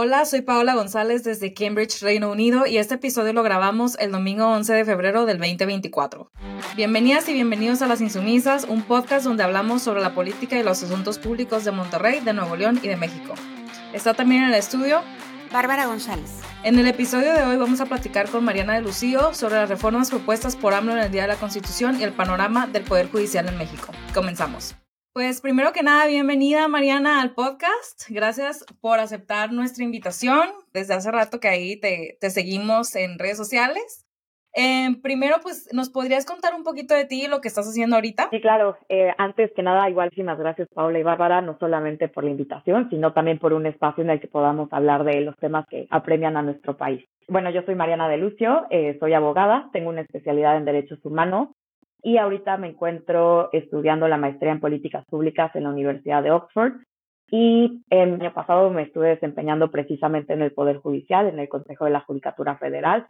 Hola, soy Paola González desde Cambridge, Reino Unido, y este episodio lo grabamos el domingo 11 de febrero del 2024. Bienvenidas y bienvenidos a Las Insumisas, un podcast donde hablamos sobre la política y los asuntos públicos de Monterrey, de Nuevo León y de México. Está también en el estudio Bárbara González. En el episodio de hoy vamos a platicar con Mariana de Lucío sobre las reformas propuestas por AMLO en el Día de la Constitución y el panorama del Poder Judicial en México. Comenzamos. Pues primero que nada, bienvenida Mariana al podcast. Gracias por aceptar nuestra invitación. Desde hace rato que ahí te, seguimos en redes sociales. Eh, primero, pues, ¿nos podrías contar un poquito de ti y lo que estás haciendo ahorita? Sí, claro. Eh, antes que nada, igual, muchísimas gracias, Paula y Bárbara, no solamente por la invitación, sino también por un espacio en el que podamos hablar de los temas que apremian a nuestro país. Bueno, yo soy Mariana de Lucio, eh, soy abogada, tengo una especialidad en Derechos Humanos y ahorita me encuentro estudiando la maestría en políticas públicas en la Universidad de Oxford y el año pasado me estuve desempeñando precisamente en el Poder Judicial, en el Consejo de la Judicatura Federal.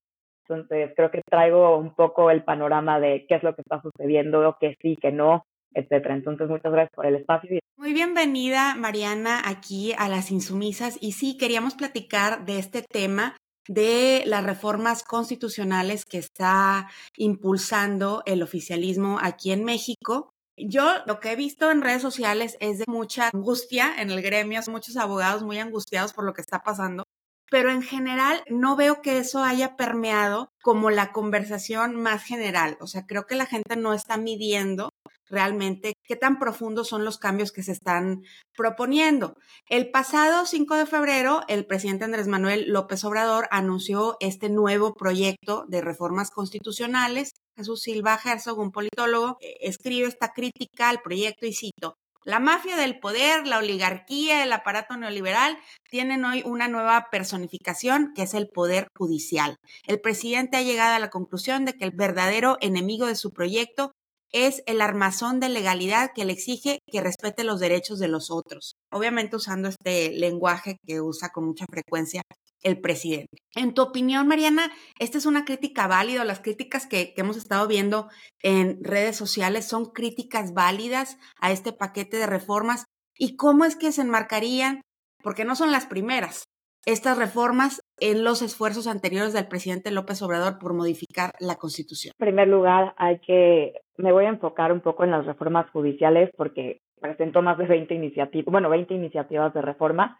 Entonces creo que traigo un poco el panorama de qué es lo que está sucediendo, qué sí, qué no, etcétera. Entonces muchas gracias por el espacio. Muy bienvenida Mariana aquí a las Insumisas y sí queríamos platicar de este tema de las reformas constitucionales que está impulsando el oficialismo aquí en México. Yo lo que he visto en redes sociales es de mucha angustia en el gremio, muchos abogados muy angustiados por lo que está pasando, pero en general no veo que eso haya permeado como la conversación más general. O sea, creo que la gente no está midiendo realmente qué tan profundos son los cambios que se están proponiendo. El pasado 5 de febrero, el presidente Andrés Manuel López Obrador anunció este nuevo proyecto de reformas constitucionales. Jesús Silva Herzog, un politólogo, eh, escribe esta crítica al proyecto y cito, la mafia del poder, la oligarquía, el aparato neoliberal tienen hoy una nueva personificación que es el poder judicial. El presidente ha llegado a la conclusión de que el verdadero enemigo de su proyecto es el armazón de legalidad que le exige que respete los derechos de los otros. Obviamente usando este lenguaje que usa con mucha frecuencia el presidente. En tu opinión, Mariana, ¿esta es una crítica válida? Las críticas que, hemos estado viendo en redes sociales son críticas válidas a este paquete de reformas. ¿Y cómo es que se enmarcarían? Porque no son las primeras estas reformas en los esfuerzos anteriores del presidente López Obrador por modificar la Constitución? En primer lugar, hay que, me voy a enfocar un poco en las reformas judiciales porque presentó más de 20 iniciativas, bueno, 20 iniciativas de reforma.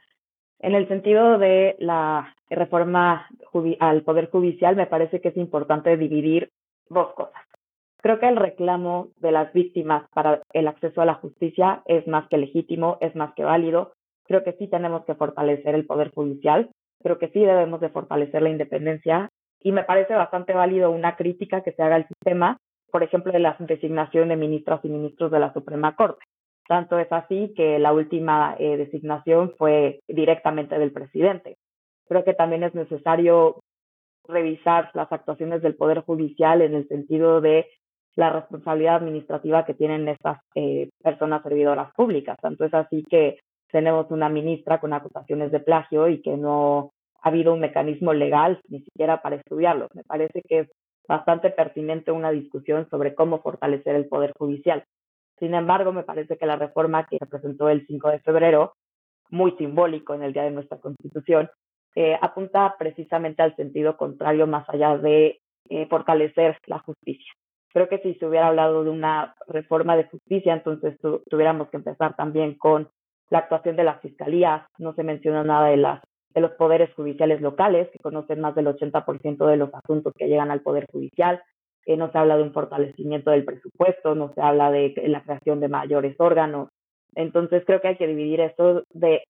En el sentido de la reforma al Poder Judicial, me parece que es importante dividir dos cosas. Creo que el reclamo de las víctimas para el acceso a la justicia es más que legítimo, es más que válido. Creo que sí tenemos que fortalecer el Poder Judicial, creo que sí debemos de fortalecer la independencia y me parece bastante válido una crítica que se haga al sistema, por ejemplo, de la designación de ministras y ministros de la Suprema Corte. Tanto es así que la última eh, designación fue directamente del presidente. Creo que también es necesario revisar las actuaciones del Poder Judicial en el sentido de la responsabilidad administrativa que tienen estas eh, personas servidoras públicas. Tanto es así que tenemos una ministra con acusaciones de plagio y que no ha habido un mecanismo legal ni siquiera para estudiarlo. Me parece que es bastante pertinente una discusión sobre cómo fortalecer el Poder Judicial. Sin embargo, me parece que la reforma que se presentó el 5 de febrero, muy simbólico en el día de nuestra Constitución, eh, apunta precisamente al sentido contrario, más allá de eh, fortalecer la justicia. Creo que si se hubiera hablado de una reforma de justicia, entonces tuviéramos que empezar también con la actuación de las fiscalías, no se menciona nada de los poderes judiciales locales, que conocen más del 80% de los asuntos que llegan al Poder Judicial, eh, no se habla de un fortalecimiento del presupuesto, no se habla de la creación de mayores órganos. Entonces creo que hay que dividir esto de,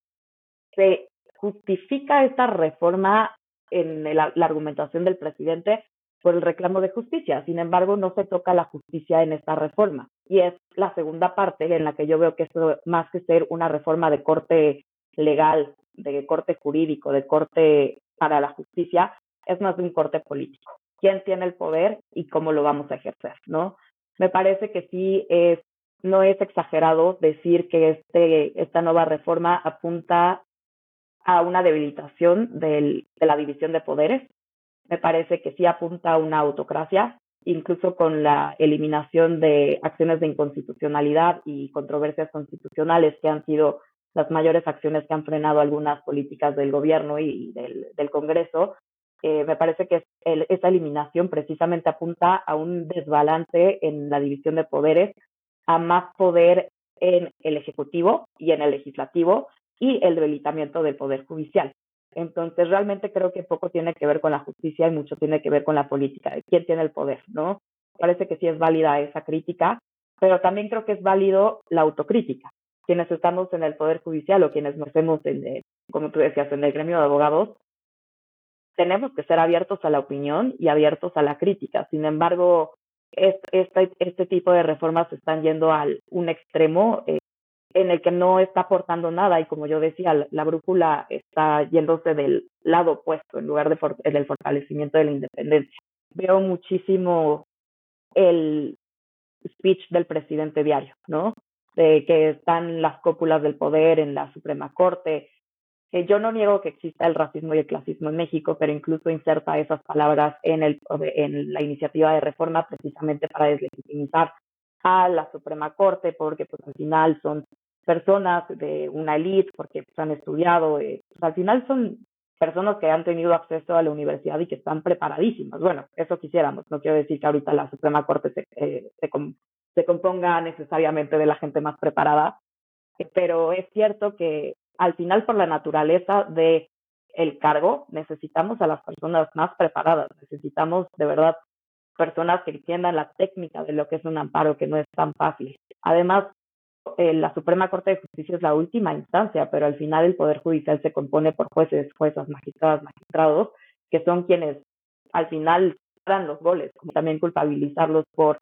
se justifica esta reforma en la argumentación del presidente por el reclamo de justicia. Sin embargo, no se toca la justicia en esta reforma. Y es la segunda parte en la que yo veo que esto, más que ser una reforma de corte legal, de corte jurídico, de corte para la justicia, es más de un corte político. ¿Quién tiene el poder y cómo lo vamos a ejercer? ¿no? Me parece que sí es, no es exagerado decir que este, esta nueva reforma apunta a una debilitación del, de la división de poderes, me parece que sí apunta a una autocracia, incluso con la eliminación de acciones de inconstitucionalidad y controversias constitucionales que han sido las mayores acciones que han frenado algunas políticas del gobierno y del, del Congreso, eh, me parece que esa eliminación precisamente apunta a un desbalance en la división de poderes, a más poder en el Ejecutivo y en el Legislativo y el debilitamiento del Poder Judicial. Entonces, realmente creo que poco tiene que ver con la justicia y mucho tiene que ver con la política, de quién tiene el poder, ¿no? Parece que sí es válida esa crítica, pero también creo que es válido la autocrítica. Quienes estamos en el Poder Judicial o quienes nos vemos, en, como tú decías, en el gremio de abogados, tenemos que ser abiertos a la opinión y abiertos a la crítica. Sin embargo, este, tipo de reformas están yendo a un extremo eh, en el que no está aportando nada y como yo decía, la, brújula está yéndose del lado opuesto en lugar de del fortalecimiento de la independencia. Veo muchísimo el speech del presidente diario, ¿no? De que están las cópulas del poder en la Suprema Corte. Que yo no niego que exista el racismo y el clasismo en México, pero incluso inserta esas palabras en, el, en la iniciativa de reforma precisamente para deslegitimizar a la Suprema Corte, porque pues al final son personas de una elite, porque pues, han estudiado, eh, pues, al final son personas que han tenido acceso a la universidad y que están preparadísimas. Bueno, eso quisiéramos, no quiero decir que ahorita la Suprema Corte se, eh, se, se componga necesariamente de la gente más preparada, eh, pero es cierto que al final por la naturaleza de el cargo necesitamos a las personas más preparadas, necesitamos de verdad personas que entiendan la técnica de lo que es un amparo, que no es tan fácil. Además, eh, la Suprema Corte de Justicia es la última instancia, pero al final el Poder Judicial se compone por jueces, juezas, magistradas, magistrados, que son quienes al final dan los goles, como también culpabilizarlos por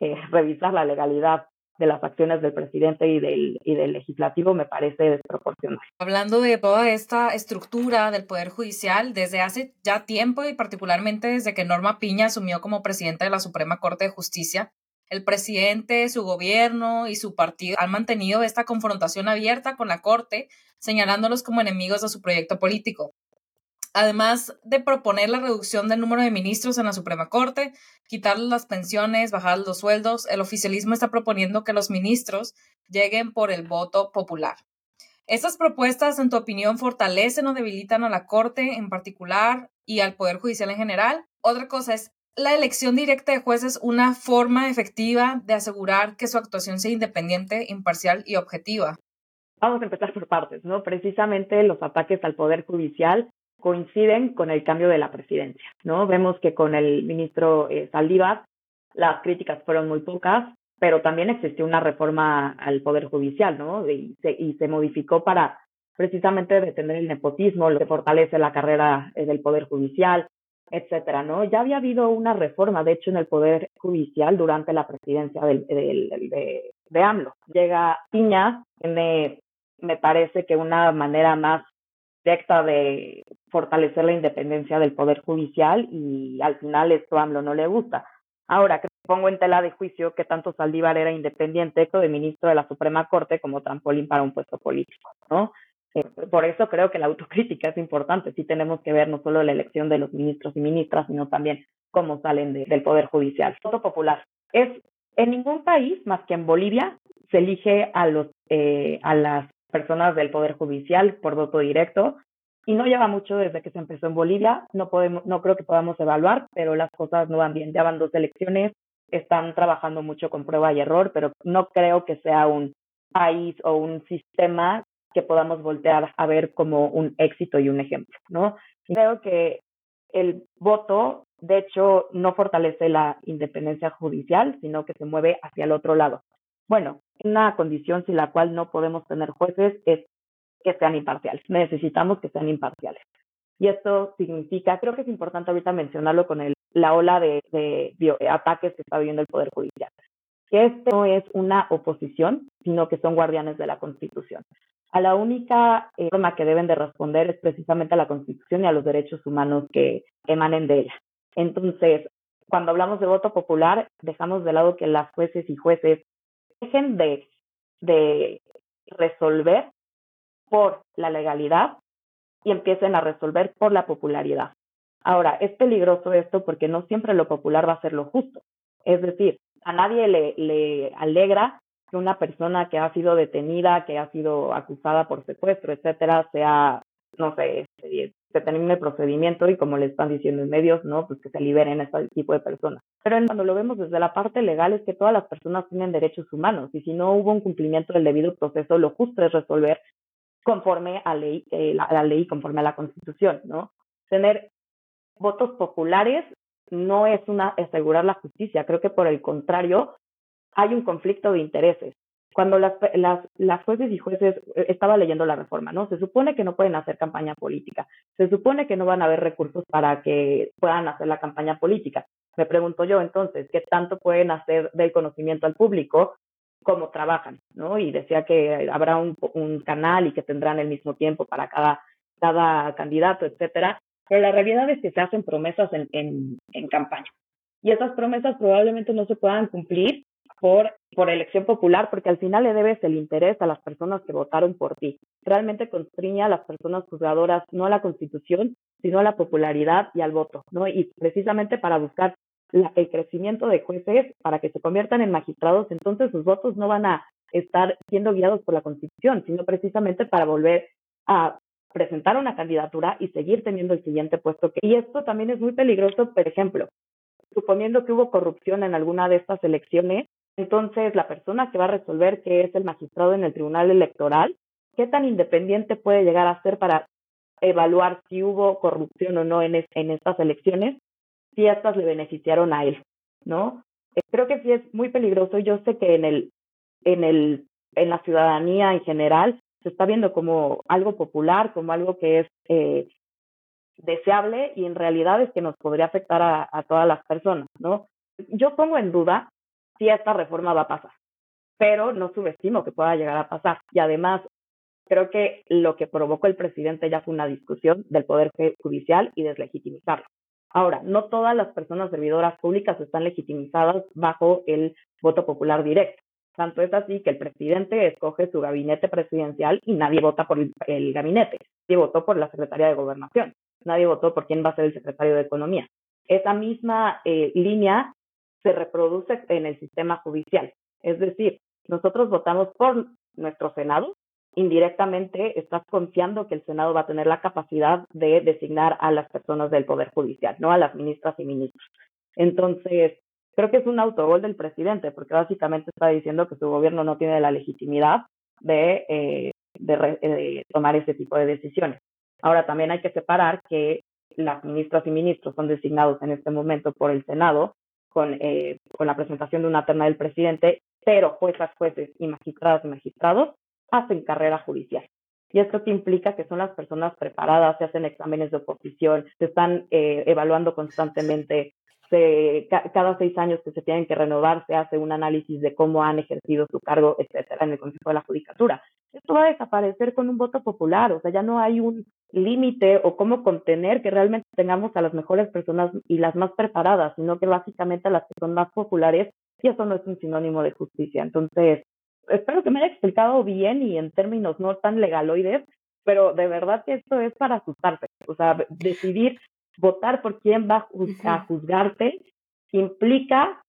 eh, revisar la legalidad de las acciones del presidente y del, y del legislativo me parece desproporcional. Hablando de toda esta estructura del Poder Judicial, desde hace ya tiempo y particularmente desde que Norma Piña asumió como presidenta de la Suprema Corte de Justicia, el presidente, su gobierno y su partido han mantenido esta confrontación abierta con la Corte, señalándolos como enemigos de su proyecto político. Además de proponer la reducción del número de ministros en la Suprema Corte, quitar las pensiones, bajar los sueldos, el oficialismo está proponiendo que los ministros lleguen por el voto popular. ¿Estas propuestas, en tu opinión, fortalecen o debilitan a la Corte en particular y al Poder Judicial en general? Otra cosa es, la elección directa de jueces una forma efectiva de asegurar que su actuación sea independiente, imparcial y objetiva? Vamos a empezar por partes, ¿no? Precisamente los ataques al Poder Judicial coinciden con el cambio de la presidencia, ¿no? Vemos que con el ministro eh, Saldívar las críticas fueron muy pocas, pero también existió una reforma al Poder Judicial, ¿no? Y se, modificó para precisamente detener el nepotismo, lo que fortalece la carrera eh, del Poder Judicial, etcétera, ¿no? Ya había habido una reforma, de hecho, en el Poder Judicial durante la presidencia del, de, de AMLO. Llega Piña, me parece que una manera más directa de fortalecer la independencia del Poder Judicial y al final esto AMLO no le gusta. Ahora, que pongo en tela de juicio que tanto Saldívar era independiente de ministro de la Suprema Corte como trampolín para un puesto político, ¿no? Eh, por eso creo que la autocrítica es importante. Sí tenemos que ver no solo la elección de los ministros y ministras, sino también cómo salen del Poder Judicial. Voto popular. Es en ningún país más que en Bolivia se elige a los eh, a las personas del Poder Judicial por voto directo y no lleva mucho desde que se empezó en Bolivia. No podemos, no creo que podamos evaluar, pero las cosas no van bien. Ya van dos elecciones, están trabajando mucho con prueba y error, pero no creo que sea un país o un sistema que podamos voltear a ver como un éxito y un ejemplo, ¿no? Creo que el voto, de hecho, no fortalece la independencia judicial, sino que se mueve hacia el otro lado. Bueno, una condición sin la cual no podemos tener jueces es que sean imparciales. Necesitamos que sean imparciales. Y esto significa, creo que es importante ahorita mencionarlo con la ola de, de, ataques que está viviendo el Poder Judicial, que esto no es una oposición, sino que son guardianes de la Constitución. A la única eh, forma que deben de responder es precisamente a la Constitución y a los derechos humanos que emanen de ella. Entonces, cuando hablamos de voto popular, dejamos de lado que las jueces y jueces dejen de, resolver por la legalidad y empiecen a resolver por la popularidad. Ahora, es peligroso esto porque no siempre lo popular va a ser lo justo. Es decir, a nadie le, le alegra que una persona que ha sido detenida, que ha sido acusada por secuestro, etcétera, sea, no sé, este, se termine el procedimiento y como le están diciendo en medios, ¿no? Pues que se liberen a este tipo de personas. Pero cuando lo vemos desde la parte legal es que todas las personas tienen derechos humanos y si no hubo un cumplimiento del debido proceso, lo justo es resolver conforme a ley, eh, la, la ley, conforme a la constitución, ¿no? Tener votos populares no es una asegurar la justicia, creo que por el contrario hay un conflicto de intereses. Cuando las, las, las jueces y jueces, eh, estaba leyendo la reforma, ¿no? Se supone que no pueden hacer campaña política, se supone que no van a haber recursos para que puedan hacer la campaña política. Me pregunto yo entonces, ¿qué tanto pueden hacer del conocimiento al público cómo trabajan, ¿no? Y decía que habrá un, un canal y que tendrán el mismo tiempo para cada, cada candidato, etcétera. Pero la realidad es que se hacen promesas en, en, en campaña. Y esas promesas probablemente no se puedan cumplir por, por elección popular, porque al final le debes el interés a las personas que votaron por ti. Realmente constriña a las personas juzgadoras no a la constitución, sino a la popularidad y al voto, ¿no? Y precisamente para buscar la, el crecimiento de jueces para que se conviertan en magistrados, entonces sus votos no van a estar siendo guiados por la constitución, sino precisamente para volver a presentar una candidatura y seguir teniendo el siguiente puesto. Que, y esto también es muy peligroso, por ejemplo, suponiendo que hubo corrupción en alguna de estas elecciones, entonces, la persona que va a resolver que es el magistrado en el tribunal electoral, ¿qué tan independiente puede llegar a ser para evaluar si hubo corrupción o no en, en estas elecciones, si estas le beneficiaron a él, ¿no? Eh, creo que sí es muy peligroso. Yo sé que en el, en el, en la ciudadanía en general se está viendo como algo popular, como algo que es eh, deseable y en realidad es que nos podría afectar a, a todas las personas, ¿no? Yo pongo en duda si esta reforma va a pasar, pero no subestimo que pueda llegar a pasar. Y además, creo que lo que provocó el presidente ya fue una discusión del Poder Judicial y deslegitimizarlo. Ahora, no todas las personas servidoras públicas están legitimizadas bajo el voto popular directo. Tanto es así que el presidente escoge su gabinete presidencial y nadie vota por el, gabinete. Nadie votó por la Secretaría de Gobernación. Nadie votó por quién va a ser el secretario de Economía. Esa misma eh, línea se reproduce en el sistema judicial. Es decir, nosotros votamos por nuestro Senado, indirectamente estás confiando que el Senado va a tener la capacidad de designar a las personas del Poder Judicial, no a las ministras y ministros. Entonces, creo que es un autogol del presidente, porque básicamente está diciendo que su gobierno no tiene la legitimidad de, eh, de, de tomar ese tipo de decisiones. Ahora, también hay que separar que las ministras y ministros son designados en este momento por el Senado con, eh, con la presentación de una terna del presidente, pero juezas, jueces y magistradas y magistrados hacen carrera judicial. Y esto que implica que son las personas preparadas, se hacen exámenes de oposición, se están eh, evaluando constantemente, se, ca cada seis años que se tienen que renovar, se hace un análisis de cómo han ejercido su cargo, etcétera, en el Consejo de la Judicatura. Esto va a desaparecer con un voto popular, o sea, ya no hay un límite o cómo contener que realmente tengamos a las mejores personas y las más preparadas, sino que básicamente a las que son más populares, y eso no es un sinónimo de justicia. Entonces, espero que me haya explicado bien y en términos no tan legaloides, pero de verdad que esto es para asustarse, o sea, decidir votar por quién va a juzgarte implica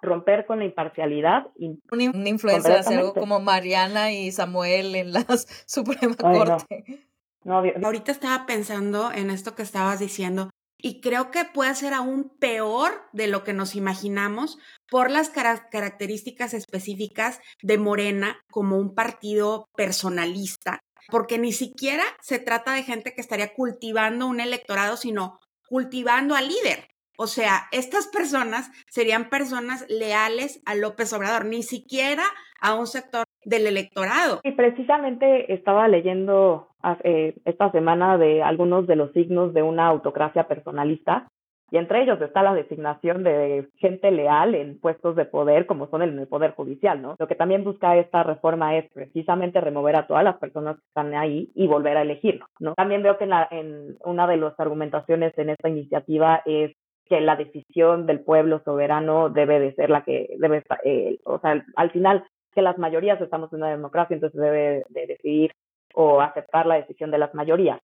romper con la imparcialidad. Una, influencia de hacer como Mariana y Samuel en la Suprema Corte. Ahorita estaba pensando en esto que estabas diciendo y creo que puede ser aún peor de lo que nos imaginamos por las características específicas de Morena como un partido personalista, porque ni siquiera se trata de gente que estaría cultivando un electorado, sino cultivando al líder. O sea, estas personas serían personas leales a López Obrador, ni siquiera a un sector del electorado. Y precisamente estaba leyendo eh, esta semana de algunos de los signos de una autocracia personalista y entre ellos está la designación de gente leal en puestos de poder como son en el Poder Judicial, ¿no? Lo que también busca esta reforma es precisamente remover a todas las personas que están ahí y volver a elegirlo, ¿no? También veo que en una de las argumentaciones en esta iniciativa es que la decisión del pueblo soberano debe de ser la que debe estar, eh, o sea, al final que las mayorías estamos en una democracia, entonces debe de decidir o aceptar la decisión de las mayorías.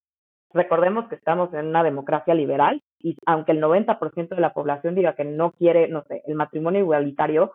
Recordemos que estamos en una democracia liberal y aunque el 90% de la población diga que no quiere, no sé, el matrimonio igualitario,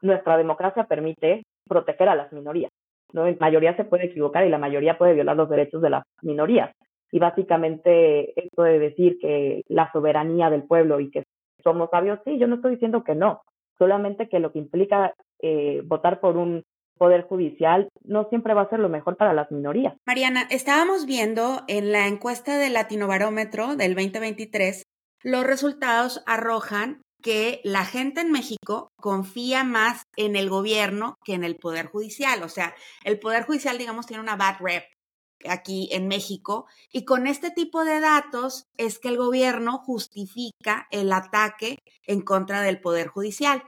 nuestra democracia permite proteger a las minorías. ¿no? La mayoría se puede equivocar y la mayoría puede violar los derechos de las minorías. Y básicamente esto de decir que la soberanía del pueblo y que somos sabios, sí, yo no estoy diciendo que no, solamente que lo que implica eh, votar por un poder judicial no siempre va a ser lo mejor para las minorías. Mariana, estábamos viendo en la encuesta del Latino Barómetro del 2023, los resultados arrojan que la gente en México confía más en el gobierno que en el poder judicial. O sea, el poder judicial, digamos, tiene una bad rep aquí en México y con este tipo de datos es que el gobierno justifica el ataque en contra del poder judicial.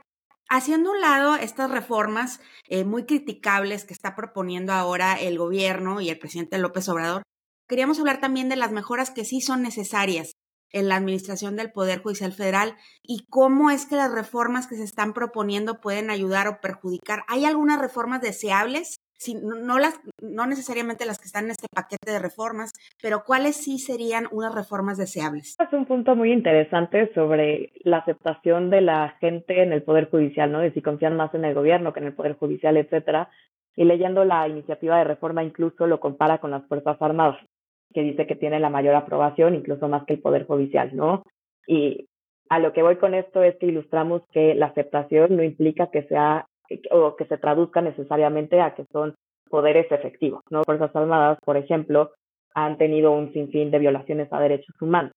Haciendo un lado estas reformas eh, muy criticables que está proponiendo ahora el gobierno y el presidente López Obrador, queríamos hablar también de las mejoras que sí son necesarias en la administración del Poder Judicial Federal y cómo es que las reformas que se están proponiendo pueden ayudar o perjudicar. ¿Hay algunas reformas deseables no, las, no necesariamente las que están en este paquete de reformas, pero cuáles sí serían unas reformas deseables. Es un punto muy interesante sobre la aceptación de la gente en el Poder Judicial, ¿no? De si confían más en el gobierno que en el Poder Judicial, etcétera. Y leyendo la iniciativa de reforma incluso lo compara con las Fuerzas Armadas, que dice que tiene la mayor aprobación, incluso más que el Poder Judicial, ¿no? Y a lo que voy con esto es que ilustramos que la aceptación no implica que sea o que se traduzca necesariamente a que son poderes efectivos. ¿no? Fuerzas Armadas, por ejemplo, han tenido un sinfín de violaciones a derechos humanos.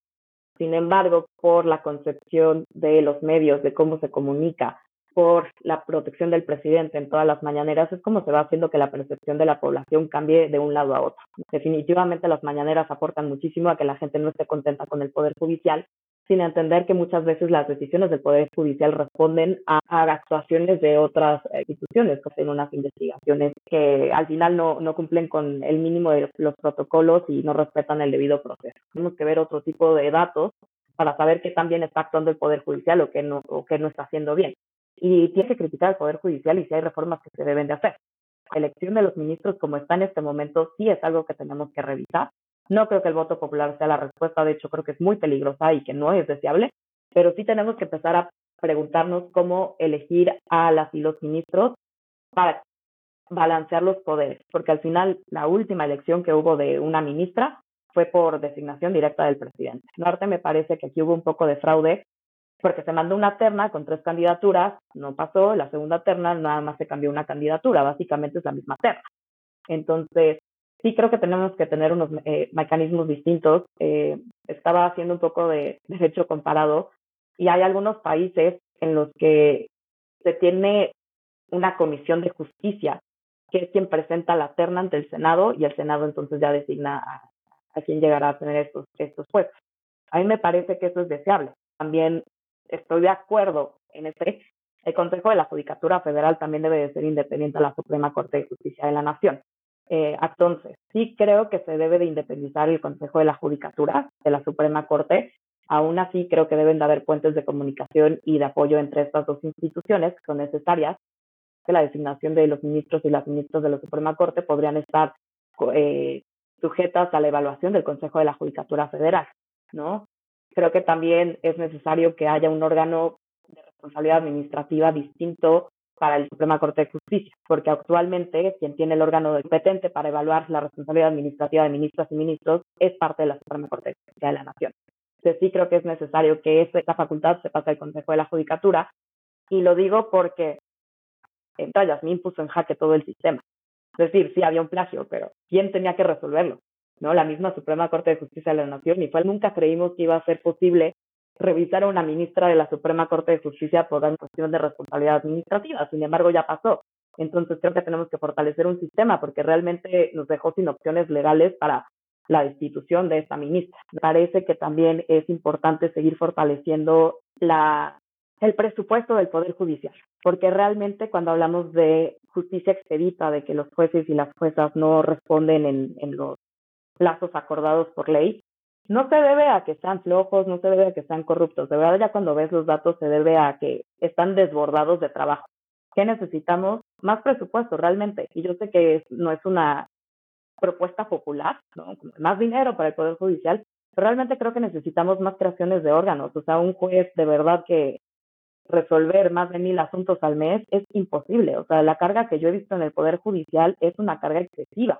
Sin embargo, por la concepción de los medios, de cómo se comunica, por la protección del presidente en todas las mañaneras, es como se va haciendo que la percepción de la población cambie de un lado a otro. Definitivamente las mañaneras aportan muchísimo a que la gente no esté contenta con el Poder Judicial sin entender que muchas veces las decisiones del Poder Judicial responden a, actuaciones de otras instituciones, que hacen unas investigaciones que al final no, no cumplen con el mínimo de los protocolos y no respetan el debido proceso. Tenemos que ver otro tipo de datos para saber qué también está actuando el Poder Judicial o qué no, o qué no está haciendo bien. Y tiene que criticar al Poder Judicial y si hay reformas que se deben de hacer. La elección de los ministros como está en este momento sí es algo que tenemos que revisar no creo que el voto popular sea la respuesta, de hecho creo que es muy peligrosa y que no es deseable, pero sí tenemos que empezar a preguntarnos cómo elegir a las y los ministros para balancear los poderes, porque al final la última elección que hubo de una ministra fue por designación directa del presidente. Norte me parece que aquí hubo un poco de fraude porque se mandó una terna con tres candidaturas, no pasó, la segunda terna nada más se cambió una candidatura, básicamente es la misma terna. Entonces, sí creo que tenemos que tener unos eh, mecanismos distintos. Eh, estaba haciendo un poco de derecho comparado y hay algunos países en los que se tiene una comisión de justicia que es quien presenta la terna ante el Senado y el Senado entonces ya designa a, a quien llegará a tener estos, estos puestos. A mí me parece que eso es deseable. También estoy de acuerdo en este. El Consejo de la Judicatura Federal también debe de ser independiente a la Suprema Corte de Justicia de la Nación. Eh, entonces, sí creo que se debe de independizar el Consejo de la Judicatura de la Suprema Corte. Aún así, creo que deben de haber puentes de comunicación y de apoyo entre estas dos instituciones que son necesarias. Que la designación de los ministros y las ministras de la Suprema Corte podrían estar eh, sujetas a la evaluación del Consejo de la Judicatura Federal, ¿no? Creo que también es necesario que haya un órgano de responsabilidad administrativa distinto para el Suprema Corte de Justicia, porque actualmente quien tiene el órgano competente para evaluar la responsabilidad administrativa de ministras y ministros es parte de la Suprema Corte de Justicia de la Nación. Entonces sí creo que es necesario que esa facultad se pase al Consejo de la Judicatura y lo digo porque en me puso en jaque todo el sistema. Es decir, sí había un plagio, pero ¿quién tenía que resolverlo? ¿No? La misma Suprema Corte de Justicia de la Nación y fue nunca creímos que iba a ser posible revisar a una ministra de la Suprema Corte de Justicia por una cuestión de responsabilidad administrativa. Sin embargo, ya pasó. Entonces creo que tenemos que fortalecer un sistema porque realmente nos dejó sin opciones legales para la destitución de esta ministra. Me parece que también es importante seguir fortaleciendo la, el presupuesto del Poder Judicial, porque realmente cuando hablamos de justicia expedita, de que los jueces y las juezas no responden en, en los plazos acordados por ley, no se debe a que sean flojos, no se debe a que sean corruptos. De verdad, ya cuando ves los datos, se debe a que están desbordados de trabajo. ¿Qué necesitamos? Más presupuesto, realmente. Y yo sé que no es una propuesta popular, ¿no? Más dinero para el Poder Judicial, pero realmente creo que necesitamos más creaciones de órganos. O sea, un juez de verdad que resolver más de mil asuntos al mes es imposible. O sea, la carga que yo he visto en el Poder Judicial es una carga excesiva.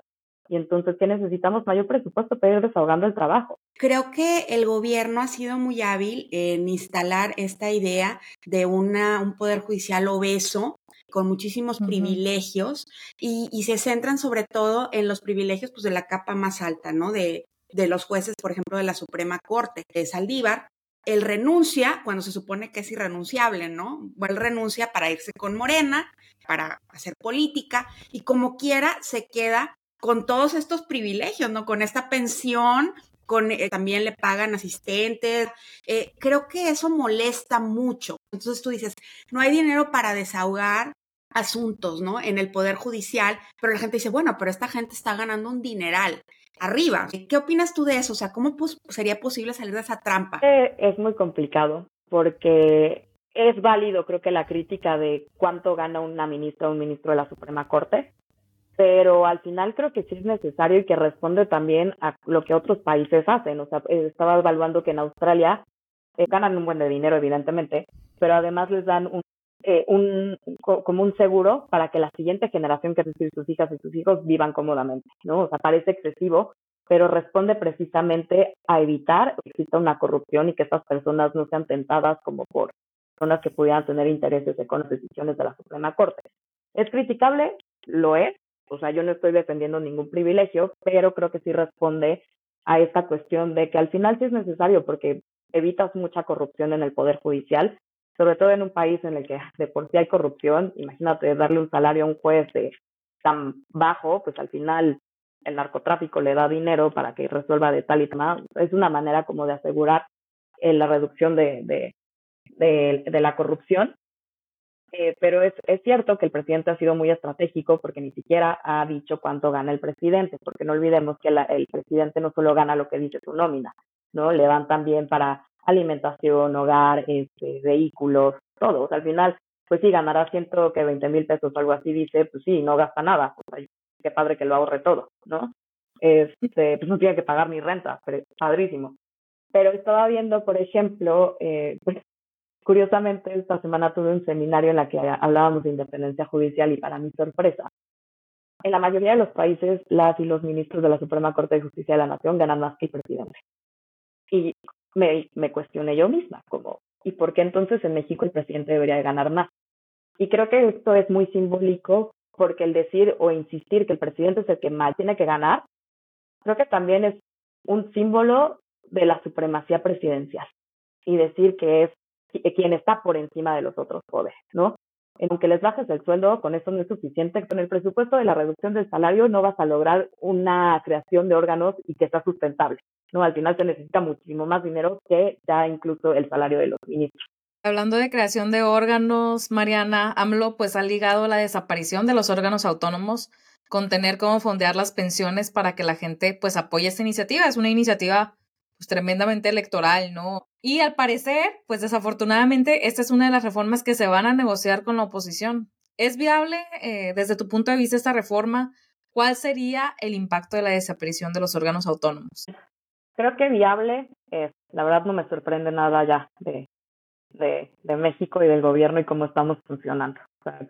Y entonces, ¿qué necesitamos? Mayor presupuesto para ir desahogando el trabajo. Creo que el gobierno ha sido muy hábil en instalar esta idea de una, un poder judicial obeso con muchísimos privilegios y, y, se centran sobre todo en los privilegios pues, de la capa más alta, ¿no? De, de los jueces, por ejemplo, de la Suprema Corte, de Saldívar, él renuncia cuando se supone que es irrenunciable, ¿no? Él renuncia para irse con Morena, para hacer política, y como quiera se queda con todos estos privilegios, ¿no? Con esta pensión, con eh, también le pagan asistentes. Eh, creo que eso molesta mucho. Entonces tú dices, no hay dinero para desahogar asuntos, ¿no? En el Poder Judicial, pero la gente dice, bueno, pero esta gente está ganando un dineral arriba. ¿Qué opinas tú de eso? O sea, ¿cómo sería posible salir de esa trampa? Es muy complicado porque es válido, creo que la crítica de cuánto gana una ministra o un ministro de la Suprema Corte, pero al final creo que sí es necesario y que responde también a lo que otros países hacen. O sea, eh, estaba evaluando que en Australia eh, ganan un buen de dinero, evidentemente, pero además les dan un, un como un seguro para que la siguiente generación, que es decir, sus hijas y sus hijos, vivan cómodamente, ¿no? O sea, parece excesivo, pero responde precisamente a evitar que exista una corrupción y que estas personas no sean tentadas como por personas que pudieran tener intereses con las decisiones de la Suprema Corte. ¿Es criticable? Lo es. O sea, yo no estoy defendiendo ningún privilegio, pero creo que sí responde a esta cuestión de que al final sí es necesario porque evitas mucha corrupción en el Poder Judicial, sobre todo en un país en el que de por sí hay corrupción. Imagínate darle un salario a un juez de tan bajo, pues al final el narcotráfico le da dinero para que resuelva de tal y tal. Es una manera como de asegurar eh, la reducción de, de, de, la corrupción. Eh, pero es, es cierto que el presidente ha sido muy estratégico porque ni siquiera ha dicho cuánto gana el presidente, porque no olvidemos que el presidente no solo gana lo que dice su nómina, ¿no? Le dan también para alimentación, hogar, este, vehículos, todo. O sea, al final, pues sí, ganará ciento que veinte mil pesos o algo así, dice, pues sí, no gasta nada. O sea, qué padre que lo ahorre todo, ¿no? Este, pues no tiene que pagar ni renta, pero padrísimo. Pero estaba viendo, por ejemplo, eh, pues, curiosamente esta semana tuve un seminario en la que hablábamos de independencia judicial y para mi sorpresa, en la mayoría de los países las y los ministros de la Suprema Corte de Justicia de la Nación ganan más que el presidente. Y me, me cuestioné yo misma, como, ¿y por qué entonces en México el presidente debería ganar más? Y creo que esto es muy simbólico porque el decir o insistir que el presidente es el que más tiene que ganar, creo que también es un símbolo de la supremacía presidencial y decir que es quien está por encima de los otros poderes, ¿no? Aunque les bajes el sueldo, con eso no es suficiente. Con el presupuesto de la reducción del salario no vas a lograr una creación de órganos y que sea sustentable, ¿no? Al final se necesita muchísimo más dinero que ya incluso el salario de los ministros. Hablando de creación de órganos, Mariana, AMLO pues ha ligado la desaparición de los órganos autónomos con tener cómo fondear las pensiones para que la gente pues apoye esta iniciativa. Es una iniciativa pues tremendamente electoral, ¿no? Y al parecer, pues desafortunadamente, esta es una de las reformas que se van a negociar con la oposición. ¿Es viable eh, desde tu punto de vista esta reforma? ¿Cuál sería el impacto de la desaparición de los órganos autónomos? Creo que viable es. La verdad no me sorprende nada ya de, de, México y del gobierno y cómo estamos funcionando.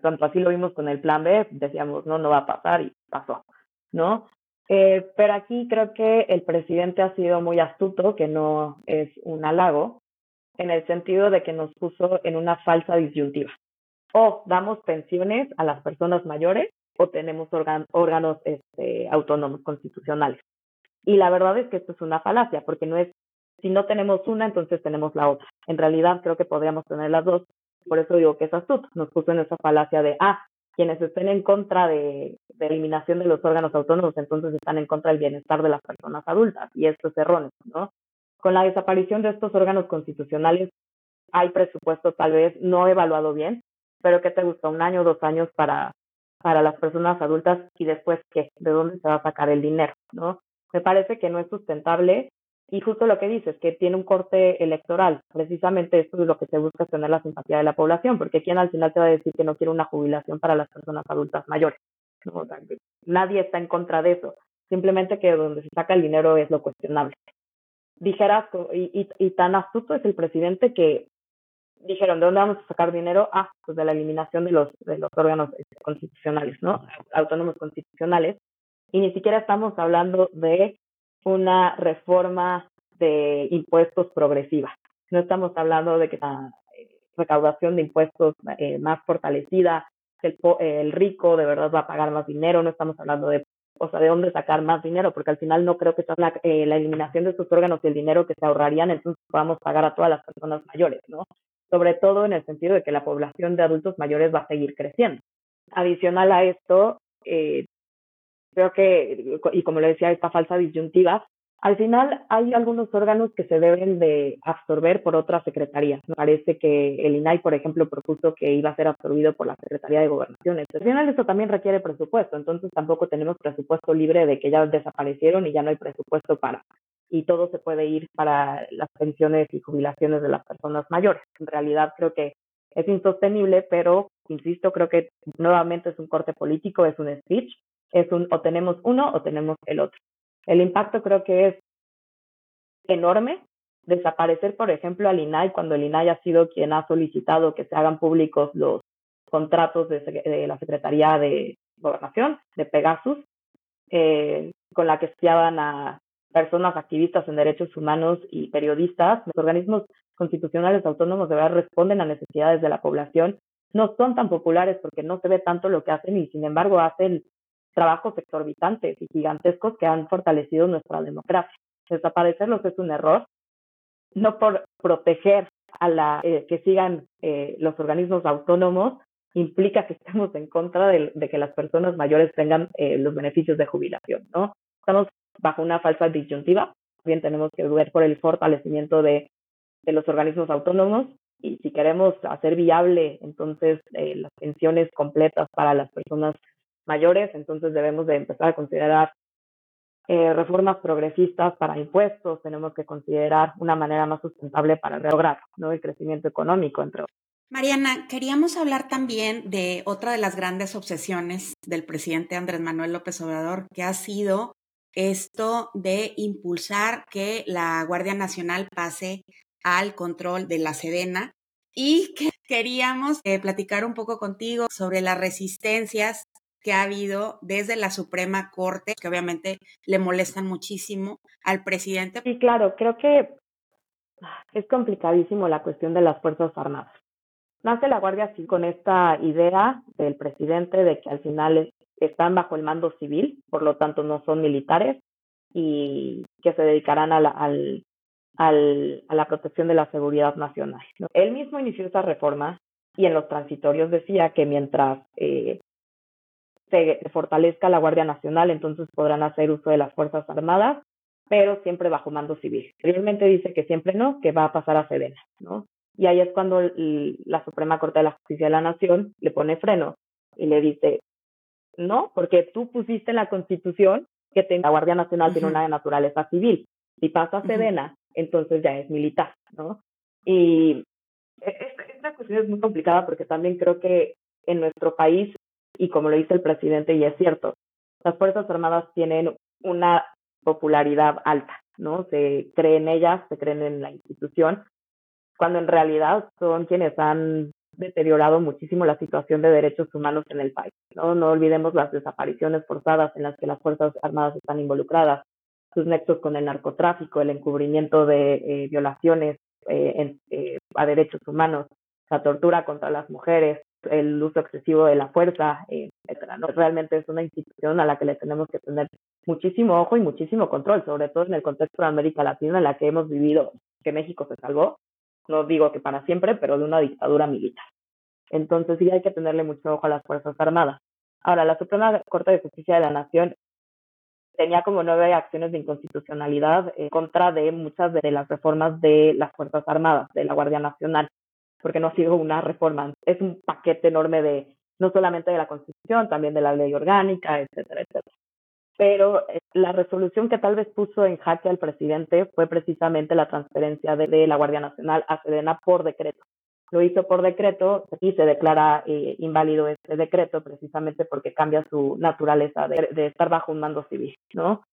Tanto así lo vimos con el plan B, decíamos, no, no va a pasar y pasó, ¿no? Eh, pero aquí creo que el presidente ha sido muy astuto, que no es un halago, en el sentido de que nos puso en una falsa disyuntiva. O damos pensiones a las personas mayores o tenemos órganos este, autónomos constitucionales. Y la verdad es que esto es una falacia, porque no es si no tenemos una, entonces tenemos la otra. En realidad creo que podríamos tener las dos. Por eso digo que es astuto. Nos puso en esa falacia de, ah, quienes estén en contra de, de, eliminación de los órganos autónomos, entonces están en contra del bienestar de las personas adultas. Y esto es erróneo, ¿no? Con la desaparición de estos órganos constitucionales, hay presupuesto tal vez no evaluado bien, pero que te gusta un año, dos años para, para las personas adultas y después qué, de dónde se va a sacar el dinero, ¿no? Me parece que no es sustentable y justo lo que dices, que tiene un corte electoral. Precisamente esto es lo que se busca, tener la simpatía de la población, porque ¿quién al final te va a decir que no quiere una jubilación para las personas adultas mayores? nadie está en contra de eso. Simplemente que donde se saca el dinero es lo cuestionable. Dijeras, y, y, y tan astuto es el presidente que dijeron, ¿de dónde vamos a sacar dinero? Ah, pues de la eliminación de los, de los órganos este, constitucionales, ¿no? Autónomos constitucionales. Y ni siquiera estamos hablando de una reforma de impuestos progresiva. No estamos hablando de que la recaudación de impuestos eh, más fortalecida, que el, el rico de verdad va a pagar más dinero, no estamos hablando de o sea, de dónde sacar más dinero, porque al final no creo que sea la, eh, la eliminación de estos órganos y el dinero que se ahorrarían, entonces podamos pagar a todas las personas mayores, ¿no? Sobre todo en el sentido de que la población de adultos mayores va a seguir creciendo. Adicional a esto, eh, creo que, y como le decía, esta falsa disyuntiva, al final hay algunos órganos que se deben de absorber por otras secretarías. Me parece que el INAI, por ejemplo, propuso que iba a ser absorbido por la Secretaría de Gobernación. Al final eso también requiere presupuesto, entonces tampoco tenemos presupuesto libre de que ya desaparecieron y ya no hay presupuesto para y todo se puede ir para las pensiones y jubilaciones de las personas mayores. En realidad creo que es insostenible, pero insisto, creo que nuevamente es un corte político, es un speech, es un o tenemos uno o tenemos el otro. El impacto creo que es enorme. Desaparecer, por ejemplo, al INAI cuando el INAI ha sido quien ha solicitado que se hagan públicos los contratos de, la Secretaría de Gobernación, de Pegasus, eh, con la que espiaban a personas activistas en derechos humanos y periodistas. Los organismos constitucionales autónomos de verdad responden a necesidades de la población. No son tan populares porque no se ve tanto lo que hacen y sin embargo hacen trabajos exorbitantes y gigantescos que han fortalecido nuestra democracia. Desaparecerlos es un error, no por proteger a la eh, que sigan eh, los organismos autónomos implica que estemos en contra de, que las personas mayores tengan eh, los beneficios de jubilación, ¿no? Estamos bajo una falsa disyuntiva, bien tenemos que ver por el fortalecimiento de, de los organismos autónomos y si queremos hacer viable entonces las pensiones completas para las personas mayores, entonces debemos de empezar a considerar eh, reformas progresistas para impuestos, tenemos que considerar una manera más sustentable para lograr ¿no? el crecimiento económico, entre otros. Mariana, queríamos hablar también de otra de las grandes obsesiones del presidente Andrés Manuel López Obrador, que ha sido esto de impulsar que la Guardia Nacional pase al control de la Sedena y que queríamos eh, platicar un poco contigo sobre las resistencias que ha habido desde la Suprema Corte, que obviamente le molestan muchísimo al presidente. Sí, claro, creo que es complicadísimo la cuestión de las Fuerzas Armadas. Nace la Guardia Civil con esta idea del presidente de que al final están bajo el mando civil, por lo tanto no son militares y que se dedicarán a la, al, a la protección de la seguridad nacional. Él mismo inició esa reforma y en los transitorios decía que mientras eh, se fortalezca la Guardia Nacional, entonces podrán hacer uso de las Fuerzas Armadas, pero siempre bajo mando civil. Realmente dice que siempre no, que va a pasar a Sedena, ¿no? Y ahí es cuando la Suprema Corte de la Justicia de la Nación le pone freno y le dice, no, porque tú pusiste en la Constitución que la Guardia Nacional tiene una naturaleza civil. Si pasa a Sedena, entonces ya es militar, ¿no? Y esta cuestión es muy complicada porque también creo que en nuestro país y como lo dice el presidente, y es cierto, las Fuerzas Armadas tienen una popularidad alta, ¿no? Se creen ellas, se creen en la institución, cuando en realidad son quienes han deteriorado muchísimo la situación de derechos humanos en el país. No, no olvidemos las desapariciones forzadas en las que las Fuerzas Armadas están involucradas, sus nexos con el narcotráfico, el encubrimiento de eh, violaciones eh, eh, a derechos humanos, la tortura contra las mujeres, el uso excesivo de la fuerza, etcétera. ¿no? Realmente es una institución a la que le tenemos que tener muchísimo ojo y muchísimo control, sobre todo en el contexto de América Latina en la que hemos vivido, que México se salvó, no digo que para siempre, pero de una dictadura militar. Entonces sí hay que tenerle mucho ojo a las Fuerzas Armadas. Ahora, la Suprema Corte de Justicia de la Nación tenía como nueve acciones de inconstitucionalidad en contra de muchas de las reformas de las Fuerzas Armadas, de la Guardia Nacional porque no ha sido una reforma, es un paquete enorme de no solamente de la Constitución, también de la ley orgánica, etcétera, etcétera. Pero eh, la resolución que tal vez puso en jaque al presidente fue precisamente la transferencia de, la Guardia Nacional a Sedena por decreto. Lo hizo por decreto y se declara eh, inválido este decreto precisamente porque cambia su naturaleza de, de estar bajo un mando civil, ¿no?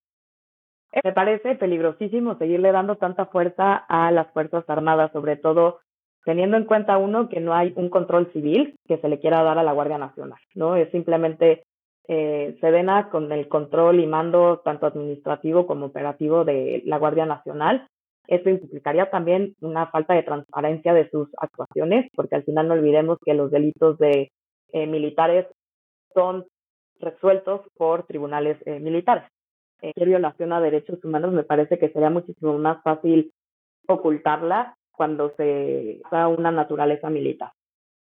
Me parece peligrosísimo seguirle dando tanta fuerza a las Fuerzas Armadas, sobre todo teniendo en cuenta uno que no hay un control civil que se le quiera dar a la Guardia Nacional, ¿no? Es simplemente eh, Sedena con el control y mando tanto administrativo como operativo de la Guardia Nacional. Esto implicaría también una falta de transparencia de sus actuaciones, porque al final no olvidemos que los delitos de eh, militares son resueltos por tribunales eh, militares. Eh, violación a derechos humanos me parece que sería muchísimo más fácil ocultarla cuando se usa una naturaleza militar.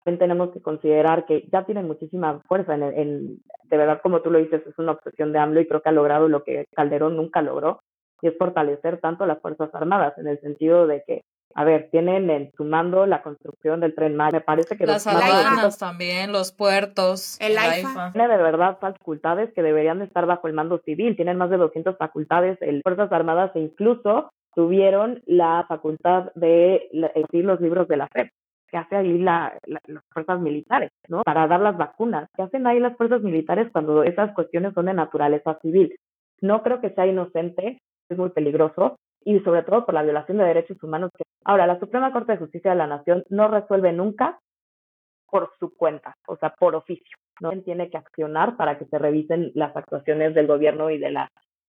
También tenemos que considerar que ya tienen muchísima fuerza en, en, de verdad como tú lo dices, es una obsesión de AMLO y creo que ha logrado lo que Calderón nunca logró, y es fortalecer tanto las Fuerzas Armadas, en el sentido de que a ver, tienen en su mando la construcción del tren Maya. Me parece que las aduanas también, los puertos, el AIFA. Tiene de verdad facultades que deberían estar bajo el mando civil. Tienen más de 200 facultades. El Fuerzas Armadas e incluso tuvieron la facultad de decir los libros de la FEP que hace ahí la, las fuerzas militares, ¿no? Para dar las vacunas. ¿Qué hacen ahí las fuerzas militares cuando esas cuestiones son de naturaleza civil? No creo que sea inocente, es muy peligroso, y sobre todo por la violación de derechos humanos. Ahora, la Suprema Corte de Justicia de la Nación no resuelve nunca por su cuenta, o sea, por oficio. No tiene que accionar para que se revisen las actuaciones del gobierno y de la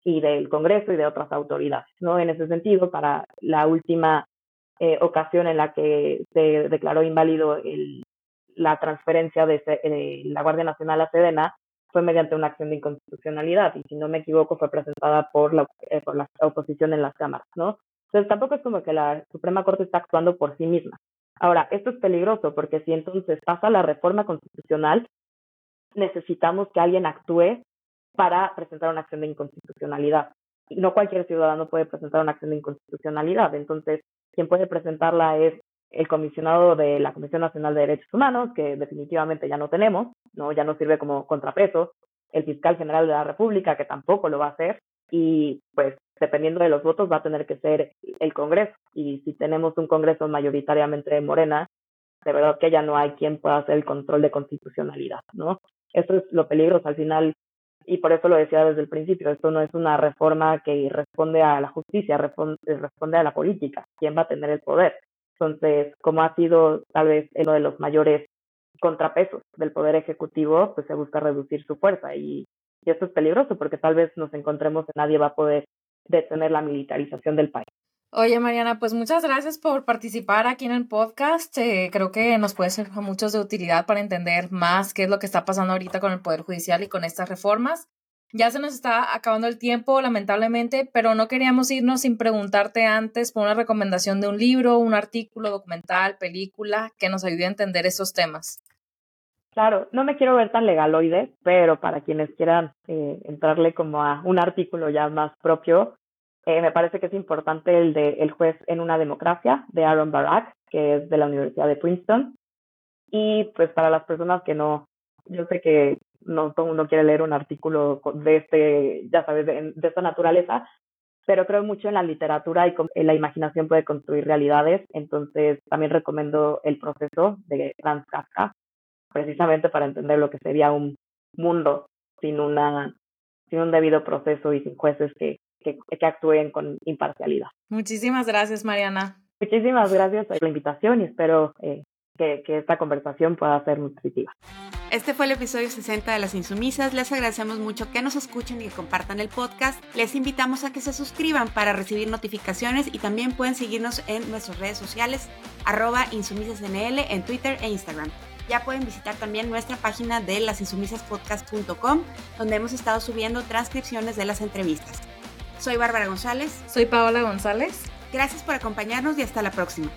y del Congreso y de otras autoridades, ¿no? En ese sentido, para la última eh, ocasión en la que se declaró inválido el, la transferencia de, de la Guardia Nacional a Sedena, fue mediante una acción de inconstitucionalidad y si no me equivoco fue presentada por la, eh, por la oposición en las cámaras, ¿no? Entonces tampoco es como que la Suprema Corte está actuando por sí misma. Ahora, esto es peligroso porque si entonces pasa la reforma constitucional, necesitamos que alguien actúe para presentar una acción de inconstitucionalidad. No cualquier ciudadano puede presentar una acción de inconstitucionalidad. Entonces, quien puede presentarla es el comisionado de la Comisión Nacional de Derechos Humanos, que definitivamente ya no tenemos, no ya no sirve como contrapeso, el fiscal general de la República, que tampoco lo va a hacer, y pues dependiendo de los votos va a tener que ser el Congreso. Y si tenemos un Congreso mayoritariamente de Morena, de verdad que ya no hay quien pueda hacer el control de constitucionalidad, ¿no? Eso es lo peligroso al final, y por eso lo decía desde el principio, esto no es una reforma que responde a la justicia, responde a la política, quién va a tener el poder. Entonces, como ha sido tal vez uno de los mayores contrapesos del poder ejecutivo, pues se busca reducir su fuerza y, y esto es peligroso porque tal vez nos encontremos que nadie va a poder detener la militarización del país. Oye, Mariana, pues muchas gracias por participar aquí en el podcast. Eh, creo que nos puede ser muchos de utilidad para entender más qué es lo que está pasando ahorita con el Poder Judicial y con estas reformas. Ya se nos está acabando el tiempo, lamentablemente, pero no queríamos irnos sin preguntarte antes por una recomendación de un libro, un artículo, documental, película, que nos ayude a entender estos temas. Claro, no me quiero ver tan legaloide, pero para quienes quieran eh, entrarle como a un artículo ya más propio, eh, me parece que es importante el de El juez en una democracia de Aaron Barak, que es de la Universidad de Princeton. Y pues para las personas que no, yo sé que no todo mundo quiere leer un artículo de este, ya sabes, de, esta naturaleza, pero creo mucho en la literatura y en la imaginación puede construir realidades, entonces también recomiendo el proceso de Franz Kafka, precisamente para entender lo que sería un mundo sin una sin un debido proceso y sin jueces que, que, que actúen con imparcialidad. Muchísimas gracias, Mariana. Muchísimas gracias por la invitación y espero eh, que, que esta conversación pueda ser nutritiva. Este fue el episodio 60 de Las Insumisas. Les agradecemos mucho que nos escuchen y que compartan el podcast. Les invitamos a que se suscriban para recibir notificaciones y también pueden seguirnos en nuestras redes sociales, arroba insumisasnl en Twitter e Instagram. Ya pueden visitar también nuestra página de lasinsumisaspodcast.com, donde hemos estado subiendo transcripciones de las entrevistas. Soy Bárbara González. Soy Paola González. Gracias por acompañarnos y hasta la próxima.